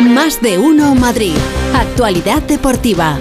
Más de uno Madrid. Actualidad deportiva.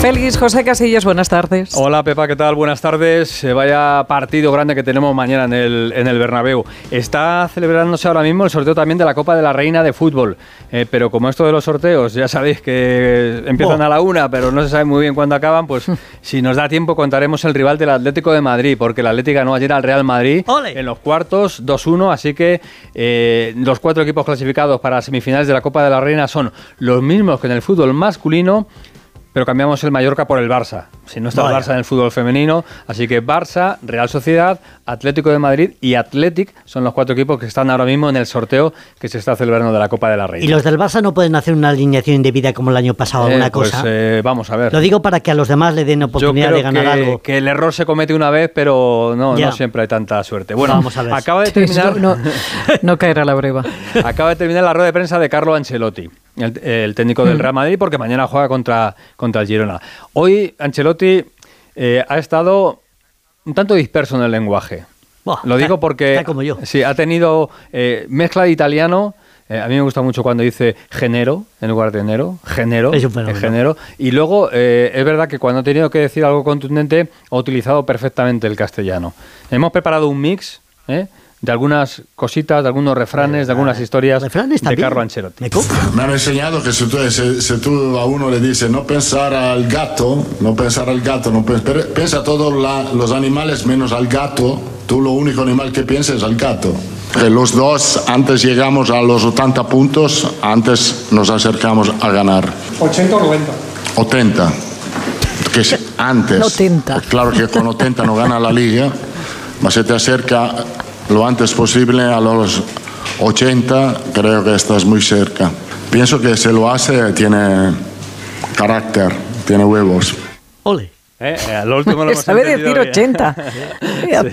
Félix José Casillas, buenas tardes. Hola Pepa, ¿qué tal? Buenas tardes. Eh, vaya partido grande que tenemos mañana en el, en el Bernabéu. Está celebrándose ahora mismo el sorteo también de la Copa de la Reina de Fútbol. Eh, pero como esto de los sorteos, ya sabéis que empiezan Oh. a la una, pero no se sabe muy bien cuándo acaban, pues si nos da tiempo contaremos el rival del Atlético de Madrid, porque el Atlético ganó ayer al Real Madrid en los cuartos 2-1, así que eh, los cuatro equipos clasificados para semifinales de la Copa de la Reina son los mismos que en el fútbol masculino, pero cambiamos el Mallorca por el Barça. Si no está el. Barça en el fútbol femenino, así que Barça, Real Sociedad, Atlético de Madrid y Athletic son los cuatro equipos que están ahora mismo en el sorteo que se está celebrando de la Copa de la Reina. Y los del Barça no pueden hacer una alineación indebida como el año pasado, Eh, alguna pues, cosa. eh, vamos a ver. Lo digo para que a los demás le den Yo oportunidad creo de ganar que, algo. que el error se comete una vez, pero no, Ya. no siempre hay tanta suerte. Bueno, Vamos a ver. acaba de terminar. no, no, no caerá la breva. Acaba de terminar la rueda de prensa de Carlo Ancelotti, el, el técnico del Real Madrid, porque mañana juega contra, contra el Girona. Hoy Ancelotti eh, ha estado un tanto disperso en el lenguaje. Buah, Lo digo porque está como yo. sí, ha tenido eh, mezcla de italiano. eh, a mí me gusta mucho cuando dice genero en lugar de enero, genero, Es un fenómeno. genero. Y luego eh, es verdad que cuando ha tenido que decir algo contundente ha utilizado perfectamente el castellano. Hemos preparado un mix ¿eh? De algunas cositas, de algunos refranes, de algunas historias de Carlo Ancelotti. Me han enseñado que si tú, si- si tú a uno le dices no pensar al gato, no pensar al gato, no pe- pero piensa a todos la- los animales menos al gato, tú lo único animal que piensas es al gato. Que los dos, antes llegamos a los 80 puntos, antes nos acercamos a ganar. 80 o 90. 80. Que antes. 80. Claro que con 80 no gana la liga, pero se te acerca lo antes posible a los 80, creo que estás muy cerca. Pienso que si lo hace tiene carácter, tiene huevos. Ole. Eh, eh, lo último lo hemos sabe decir bien. 80.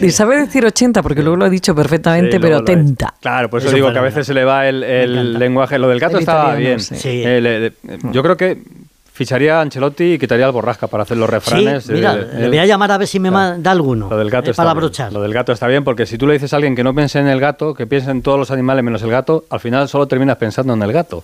Y sabe decir 80 porque luego lo ha dicho perfectamente, Sí, pero luego lo es. 80. Claro, por eso Es un digo que a veces se le va el, el lenguaje. Lo del gato El estaba bien. sí. Sí. Eh, le- le- yo creo que ficharía a Ancelotti y quitaría al Borrasca para hacer los refranes. Sí, mira, Eh, le voy a llamar a ver si me ma- da alguno. Lo del gato eh, está para bien. abrochar. Lo del gato está bien porque si tú le dices a alguien que no piense en el gato, que piense en todos los animales menos el gato, al final solo terminas pensando en el gato.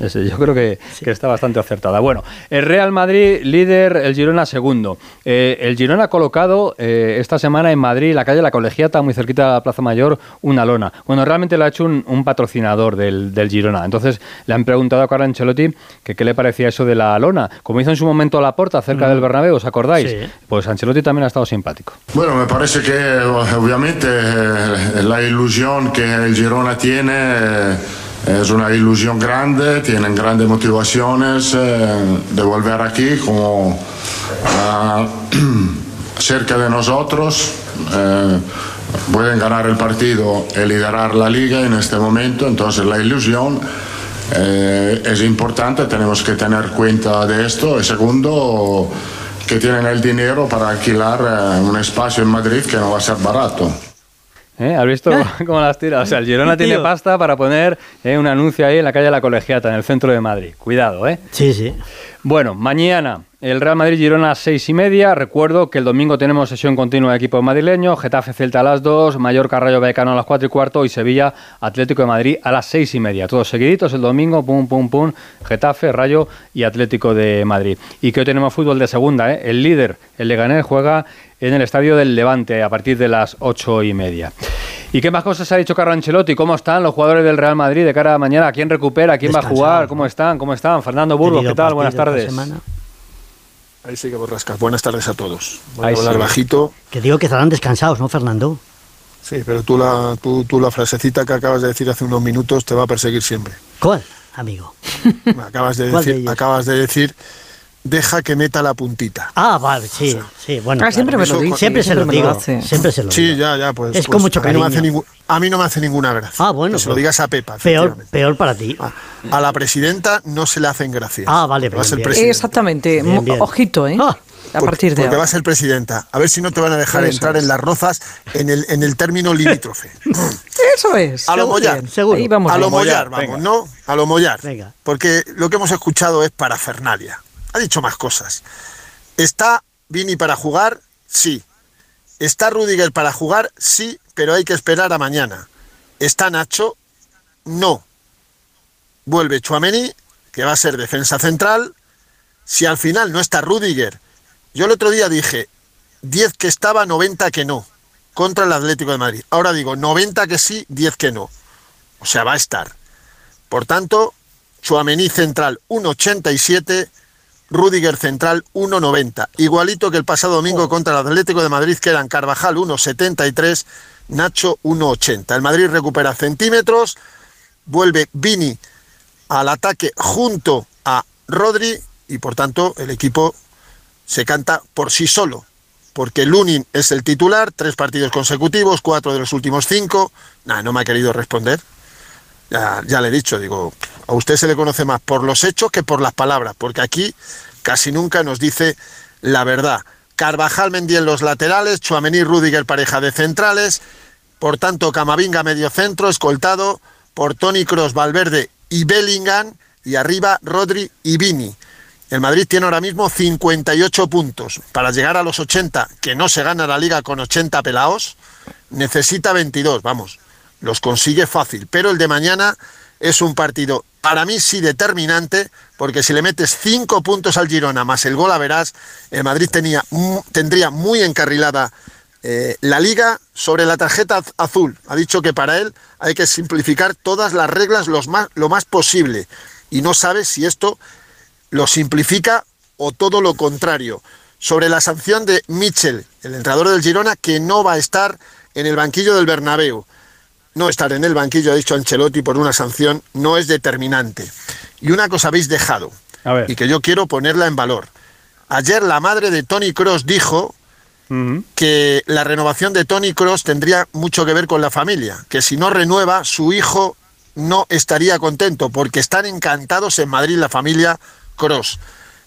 Ese, yo creo que, que está bastante acertada. Bueno, el Real Madrid líder, el Girona segundo. Eh, el Girona ha colocado eh, esta semana en Madrid, la calle La Colegiata, muy cerquita de la Plaza Mayor, una lona. Bueno, realmente lo ha hecho un, un patrocinador del, del Girona. Entonces le han preguntado a Carlo Ancelotti que qué le parecía eso de la lona. Como hizo en su momento la porta cerca del Bernabéu, ¿os acordáis? Sí. Pues Ancelotti también ha estado simpático. Bueno, me parece que obviamente eh, la ilusión que el Girona tiene eh, es una ilusión grande, tienen grandes motivaciones eh, de volver aquí como ah, cerca de nosotros. eh, pueden ganar el partido y liderar la liga en este momento, entonces la ilusión eh, es importante, tenemos que tener cuenta de esto. Y segundo, que tienen el dinero para alquilar eh, un espacio en Madrid que no va a ser barato. ¿Eh? ¿Has visto cómo las tira? O sea, el Girona tiene pasta para poner eh, un anuncio ahí en la calle La Colegiata, en el centro de Madrid. Cuidado, ¿eh? Sí, sí. Bueno, mañana el Real Madrid Girona a las seis y media. Recuerdo que el domingo tenemos sesión continua de equipo madrileño, Getafe Celta a las 2, Mallorca Rayo Vallecano a las 4 y cuarto y Sevilla Atlético de Madrid a las seis y media. Todos seguiditos el domingo, pum, pum, pum, Getafe, Rayo y Atlético de Madrid. Y que hoy tenemos fútbol de segunda, ¿eh? El líder, el Leganés, juega en el estadio del Levante a partir de las ocho y media. ¿Y qué más cosas ha dicho Carlo Ancelotti? ¿Cómo están los jugadores del Real Madrid de cara a mañana? ¿Quién recupera? ¿Quién va a jugar? ¿Cómo están? ¿Cómo están? Fernando Burgos, ¿qué tal? Buenas tardes. Ahí sí que borrascas. Buenas tardes a todos. Voy Ahí a hablar sí. bajito. Que digo que estarán descansados, ¿no, Fernando? Sí, pero tú la, tú, tú la frasecita que acabas de decir hace unos minutos te va a perseguir siempre. ¿Cuál, amigo? Acabas de ¿Cuál de decir, acabas de decir, deja que meta la puntita. Ah, vale, sí, sí, bueno. Ah, siempre me lo dice, Siempre se siempre lo digo, hace. siempre se lo Sí, digo. ya, ya, pues. Es pues con mucho a mí, no me hace cariño. a mí no me hace ninguna gracia. Ah, bueno. Que se lo pues, digas a Pepa. Peor, peor para ti. A la presidenta no se le hacen gracias. Ah, vale, va a ser bien. Exactamente. Bien, Mo- bien. Ojito, ¿eh? a partir de Porque ahora. va a ser presidenta. A ver si no te van a dejar Eso entrar es. en las rozas en el, en el término limítrofe. Eso es. A lo mollar. Vamos a lo mollar, vamos, venga. ¿no? A lo mollar. Venga. Porque lo que hemos escuchado es parafernalia. Ha dicho más cosas. ¿Está Vini para jugar? Sí. ¿Está Rudiger para jugar? Sí, pero hay que esperar a mañana. ¿Está Nacho? No. vuelve Chuamení, que va a ser defensa central. Si al final no está Rudiger, yo el otro día dije 10 que estaba, 90 que no, contra el Atlético de Madrid. Ahora digo 90 que sí, 10 que no. O sea, va a estar. Por tanto, Chuamení central 1,87, Rudiger central 1,90. Igualito que el pasado domingo contra el Atlético de Madrid, que eran Carvajal 1,73, Nacho 1,80. El Madrid recupera centímetros, vuelve Vini al ataque junto a Rodri y por tanto el equipo se canta por sí solo. Porque Lunin es el titular, tres partidos consecutivos, cuatro de los últimos cinco. Nah, no me ha querido responder. Ya, le he dicho, digo, a usted se le conoce más por los hechos que por las palabras, porque aquí casi nunca nos dice la verdad. Carvajal Mendy en los laterales, Chuamení Rudiger pareja de centrales, por tanto Camavinga medio centro, escoltado por Tony Cross, Valverde y Bellingham, y arriba Rodri y Vini. El Madrid tiene ahora mismo 58 puntos. Para llegar a los 80, que no se gana la liga con 80 pelaos, necesita 22, vamos, los consigue fácil. Pero el de mañana es un partido, para mí sí determinante, porque si le metes 5 puntos al Girona más el gol a verás, el Madrid tenía, tendría muy encarrilada eh, la liga sobre la tarjeta azul. Ha dicho que para él hay que simplificar todas las reglas más, lo más posible. Y no sabe si esto lo simplifica o todo lo contrario. Sobre la sanción de Mitchell, el entrenador del Girona, que no va a estar en el banquillo del Bernabéu. No estar en el banquillo, ha dicho Ancelotti, por una sanción no es determinante. Y una cosa habéis dejado, y que yo quiero ponerla en valor. Ayer la madre de Tony Cross dijo que la renovación de Tony Cross tendría mucho que ver con la familia, que si no renueva, su hijo no estaría contento, porque están encantados en Madrid la familia Cross.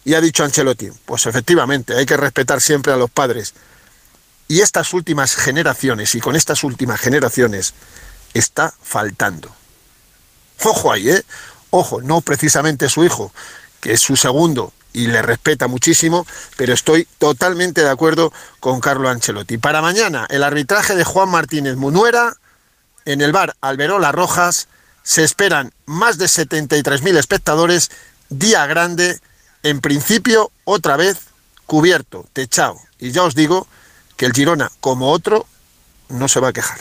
Y ha dicho Ancelotti, pues efectivamente, hay que respetar siempre a los padres. Y estas últimas generaciones, y con estas últimas generaciones, está faltando. Ojo ahí, ¿eh? Ojo, no precisamente su hijo, que es su segundo y le respeta muchísimo, pero estoy totalmente de acuerdo con Carlo Ancelotti. Para mañana, el arbitraje de Juan Martínez Munuera, en el bar Alberola Rojas, se esperan más de 73.000 espectadores día grande, en principio otra vez cubierto, techado. Y ya os digo que el Girona, como otro, no se va a quejar.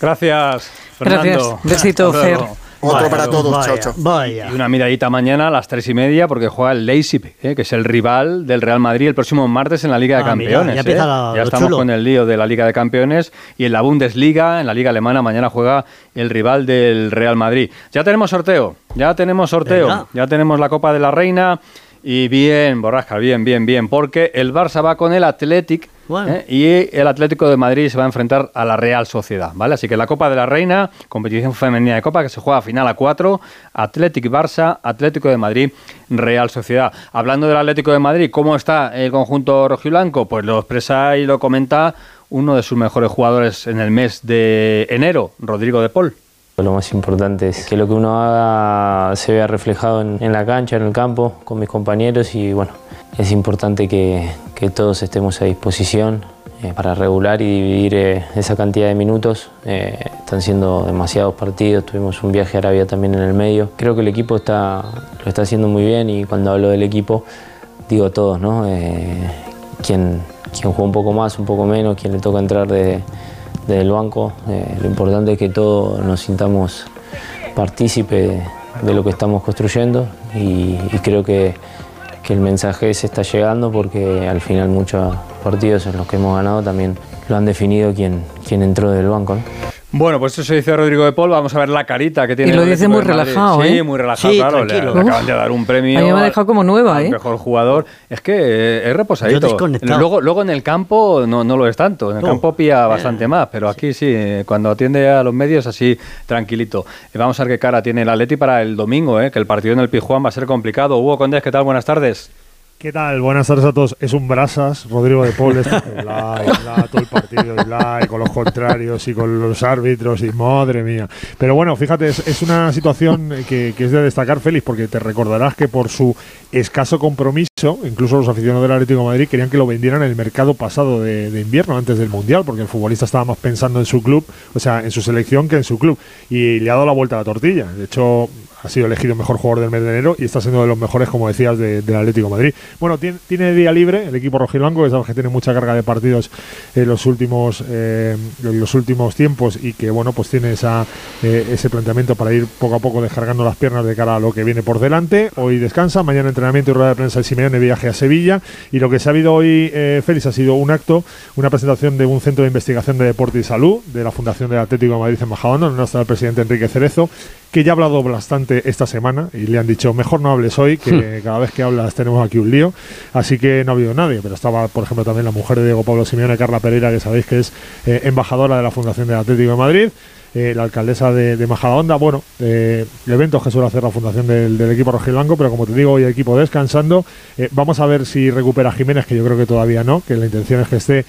Gracias, Fernando. Gracias. Besito, Fer. Otro para todos, chao, chao. Y una miradita mañana a las tres y media porque juega el Leipzig, ¿eh? que es el rival del Real Madrid el próximo martes en la Liga de Ah, Campeones. mira, ya ¿eh? la- Ya estamos chulo. con el lío de la Liga de Campeones y en la Bundesliga, en la Liga Alemana, mañana juega el rival del Real Madrid. Ya tenemos sorteo, ya tenemos sorteo, Venga. ya tenemos la Copa de la Reina y bien, Borrasca, bien, bien, bien, porque el Barça va con el Athletic Bueno. ¿eh? y el Atlético de Madrid se va a enfrentar a la Real Sociedad, ¿vale? Así que la Copa de la Reina, competición femenina de Copa que se juega a final a cuatro, Atlético Barça, Atlético de Madrid, Real Sociedad. Hablando del Atlético de Madrid, ¿cómo está el conjunto rojiblanco? Pues lo expresa y lo comenta uno de sus mejores jugadores en el mes de enero, Rodrigo de Paul. Lo más importante es que lo que uno haga se vea reflejado en, en la cancha, en el campo, con mis compañeros y bueno, es importante que, que todos estemos a disposición eh, para regular y dividir eh, esa cantidad de minutos. Eh, están siendo demasiados partidos, tuvimos un viaje a Arabia también en el medio. Creo que el equipo está, lo está haciendo muy bien y cuando hablo del equipo digo todos, ¿no? Eh, quien, quien juega un poco más, un poco menos, quien le toca entrar de, desde el banco. Eh, lo importante es que todos nos sintamos partícipes de lo que estamos construyendo y, y creo que, que el mensaje se está llegando porque al final muchos partidos en los que hemos ganado también lo han definido quien, quien entró del banco. Bueno, pues eso se dice Rodrigo de Paul. Vamos a ver la carita que tiene. Y lo el dice muy relajado, Sí, ¿eh? muy relajado, Sí, claro. Le, tranquilo. le acaban de dar un premio. A mí me ha dejado como nueva, al ¿eh? mejor jugador. Es que eh, es reposadito. Luego, luego en el campo no, no lo es tanto. En el campo pilla bastante más, pero aquí sí, eh, cuando atiende a los medios así tranquilito. Eh, Vamos a ver qué cara tiene el Atleti para el domingo, eh, que el partido en el Pijuán va a ser complicado. Hugo Condés, ¿qué tal? Buenas tardes. ¿Qué tal? Buenas tardes a todos. Es un brasas, Rodrigo de Paul, todo el partido, con los contrarios y con los árbitros, y madre mía. Pero bueno, fíjate, es, es una situación que, que es de destacar, Félix, porque te recordarás que por su escaso compromiso, incluso los aficionados del Atlético de Madrid querían que lo vendieran en el mercado pasado de, de invierno, antes del Mundial, porque el futbolista estaba más pensando en su club, o sea, en su selección que en su club. Y le ha dado la vuelta a la tortilla. De hecho, ha sido elegido mejor jugador del mes de enero y está siendo de los mejores, como decías, de- del Atlético Madrid. Bueno, tiene, día libre el equipo rojiblanco, que sabes que tiene mucha carga de partidos en los últimos eh, en los últimos tiempos y que bueno pues tiene esa, eh, ese planteamiento para ir poco a poco descargando las piernas de cara a lo que viene por delante. Hoy descansa, mañana entrenamiento y rueda de prensa de Simeone, viaje a Sevilla y lo que se ha habido hoy, eh, Félix, ha sido un acto, una presentación de un centro de investigación de deporte y salud de la Fundación del Atlético Madrid en Majadahonda, donde está el presidente Enrique Cerezo, que ya ha hablado bastante esta semana y le han dicho, mejor no hables hoy, que cada vez que hablas tenemos aquí un lío. Así que no ha habido nadie, pero estaba, por ejemplo, también la mujer de Diego Pablo Simeone, Carla Pereira, que sabéis que es eh, embajadora de la Fundación del Atlético de Madrid. eh, la alcaldesa de, de Majadahonda, bueno, eh, eventos que suele hacer la fundación del, del equipo rojiblanco, pero como te digo, hoy el equipo descansando. Vamos a ver si recupera Jiménez, que yo creo que todavía no, que la intención es que esté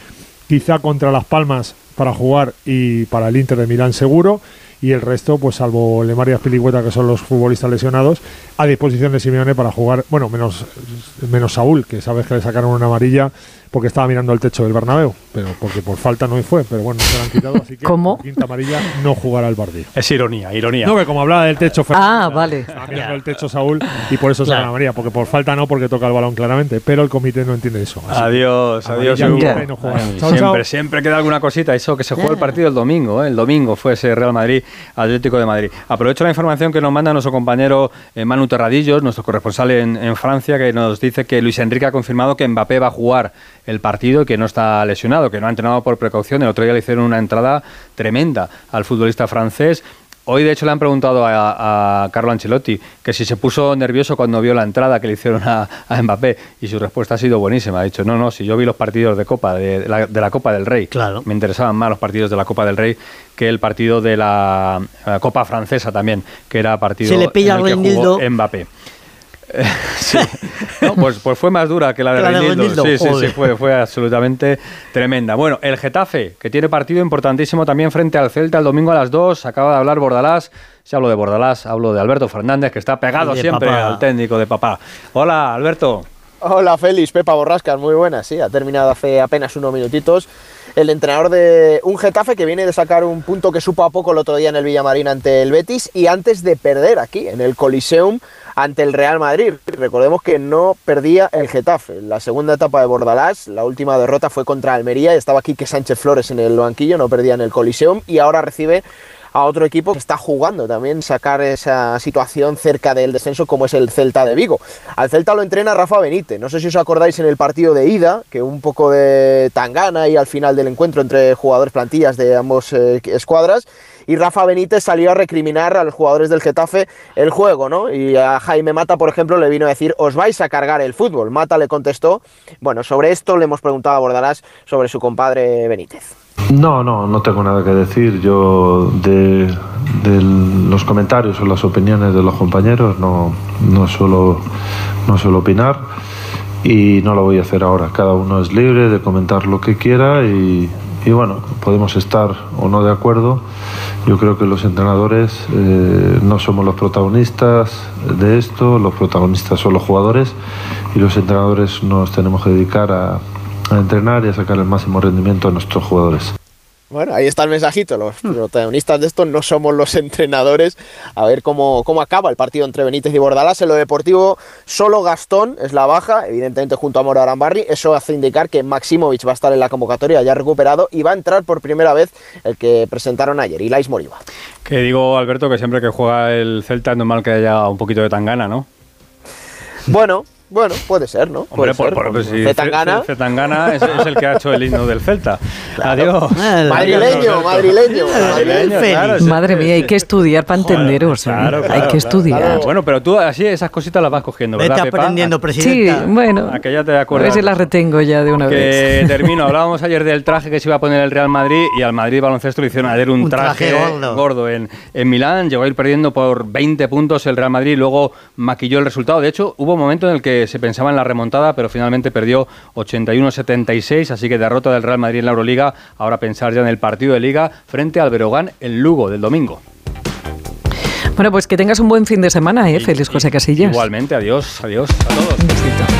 quizá contra Las Palmas para jugar y para el Inter de Milán seguro. Y el resto, pues salvo Lemar y Azpilicueta, que son los futbolistas lesionados, a disposición de Simeone para jugar, bueno, menos, menos Saúl, que sabes que le sacaron una amarilla porque estaba mirando el techo del Bernabéu, pero porque por falta no fue, pero bueno, se la han quitado, así que ¿Cómo? quinta amarilla no jugará el partido. Es ironía, ironía. No, que como hablaba del techo, Ah, vale. estaba mirando el techo Saúl y por eso se Claro. la amarilla, porque por falta no, porque toca el balón claramente, pero el comité no entiende eso. Adiós, adiós. y no juega. Ay, Chao, siempre, chao. siempre queda alguna cosita. Eso que se jugó el partido el domingo, ¿eh? el domingo fue ese Real Madrid Atlético de Madrid. Aprovecho la información que nos manda nuestro compañero eh, Manu Terradillos, nuestro corresponsal en, en Francia, que nos dice que Luis Enrique ha confirmado que Mbappé va a jugar el partido que no está lesionado, que no ha entrenado por precaución. El otro día le hicieron una entrada tremenda al futbolista francés. Hoy, de hecho, le han preguntado a, a Carlo Ancelotti que si se puso nervioso cuando vio la entrada que le hicieron a, a Mbappé y su respuesta ha sido buenísima. Ha dicho, no, no, si yo vi los partidos de Copa, de, la, de la Copa del Rey, Claro. me interesaban más los partidos de la Copa del Rey que el partido de la, eh, Copa Francesa también, que era partido Se le pilla en el que jugó Mbappé. Sí. No, pues, pues fue más dura que la de la Sí, sí, sí, fue, fue absolutamente tremenda. Bueno, el Getafe, que tiene partido importantísimo también frente al Celta el domingo a las 2. Acaba de hablar Bordalás. Si hablo de Bordalás, hablo de Alberto Fernández, que está pegado siempre papá. al técnico de papá. Hola, Alberto. Hola Félix, Pepa Borrascas, muy buenas, sí, ha terminado hace apenas unos minutitos el entrenador de un Getafe que viene de sacar un punto que supo a poco el otro día en el Villamarín ante el Betis y antes de perder aquí en el Coliseum ante el Real Madrid. Recordemos que no perdía el Getafe. La segunda etapa de Bordalás, la última derrota fue contra Almería estaba aquí que Sánchez Flores en el banquillo, no perdía en el Coliseum y ahora recibe a otro equipo que está jugando también sacar esa situación cerca del descenso como es el Celta de Vigo. Al Celta lo entrena Rafa Benítez. No sé si os acordáis en el partido de ida, que un poco de tangana y al final del encuentro entre jugadores plantillas de ambos eh, escuadras. Y Rafa Benítez salió a recriminar a los jugadores del Getafe el juego, ¿no? Y a Jaime Mata, por ejemplo, le vino a decir, os vais a cargar el fútbol. Mata le contestó, bueno, sobre esto le hemos preguntado a Bordalás sobre su compadre Benítez. No, no, no tengo nada que decir. Yo de, los comentarios o las opiniones de los compañeros no, no, suelo, no suelo opinar y no lo voy a hacer ahora. Cada uno es libre de comentar lo que quiera y, y bueno, podemos estar o no de acuerdo. Yo creo que los entrenadores eh, no somos los protagonistas de esto, los protagonistas son los jugadores y los entrenadores nos tenemos que dedicar a, a entrenar y a sacar el máximo rendimiento a nuestros jugadores. Bueno, ahí está el mensajito. Los protagonistas de esto no somos los entrenadores. A ver cómo, cómo acaba el partido entre Benítez y Bordalás. En lo deportivo, solo Gastón es la baja, evidentemente junto a Moro Arambarri. Eso hace indicar que Maximovic va a estar en la convocatoria ya recuperado y va a entrar por primera vez el que presentaron ayer, Ilais Moriba. Que digo, Alberto, que siempre que juega el Celta es normal que haya un poquito de tangana, ¿no? Bueno, bueno, puede ser, ¿no? Hombre, Puede por, ser. por, si Zetangana. Zetangana es, es el que ha hecho el himno del Celta. Adiós. Madrileño, madrileño. Madrileño, claro, sí, Madre sí, mía, hay sí. que estudiar para Joder, entenderos. ¿eh? claro, hay claro, que claro, estudiar. claro. Bueno, pero tú así esas cositas las vas cogiendo, ¿verdad, Vete Pepa? aprendiendo, Sí, presidenta. bueno. A que ya te A ver acuerdas. si la retengo ya de una vez. Que termino. Hablábamos ayer del traje que se iba a poner el Real Madrid y al Madrid baloncesto le hicieron ayer un, Un traje gordo. en, en Milán. Llegó a ir perdiendo por 20 puntos el Real Madrid, luego maquilló el resultado. De hecho, hubo un momento en el que se pensaba en la remontada, pero finalmente perdió 81-76, así que derrota del Real Madrid en la Euroliga. Ahora pensar ya en el partido de Liga frente al Berogán en Lugo del domingo. Bueno, pues que tengas un buen fin de semana, ¿eh? Feliz José Casillas. Igualmente, adiós, adiós a todos. Un besito.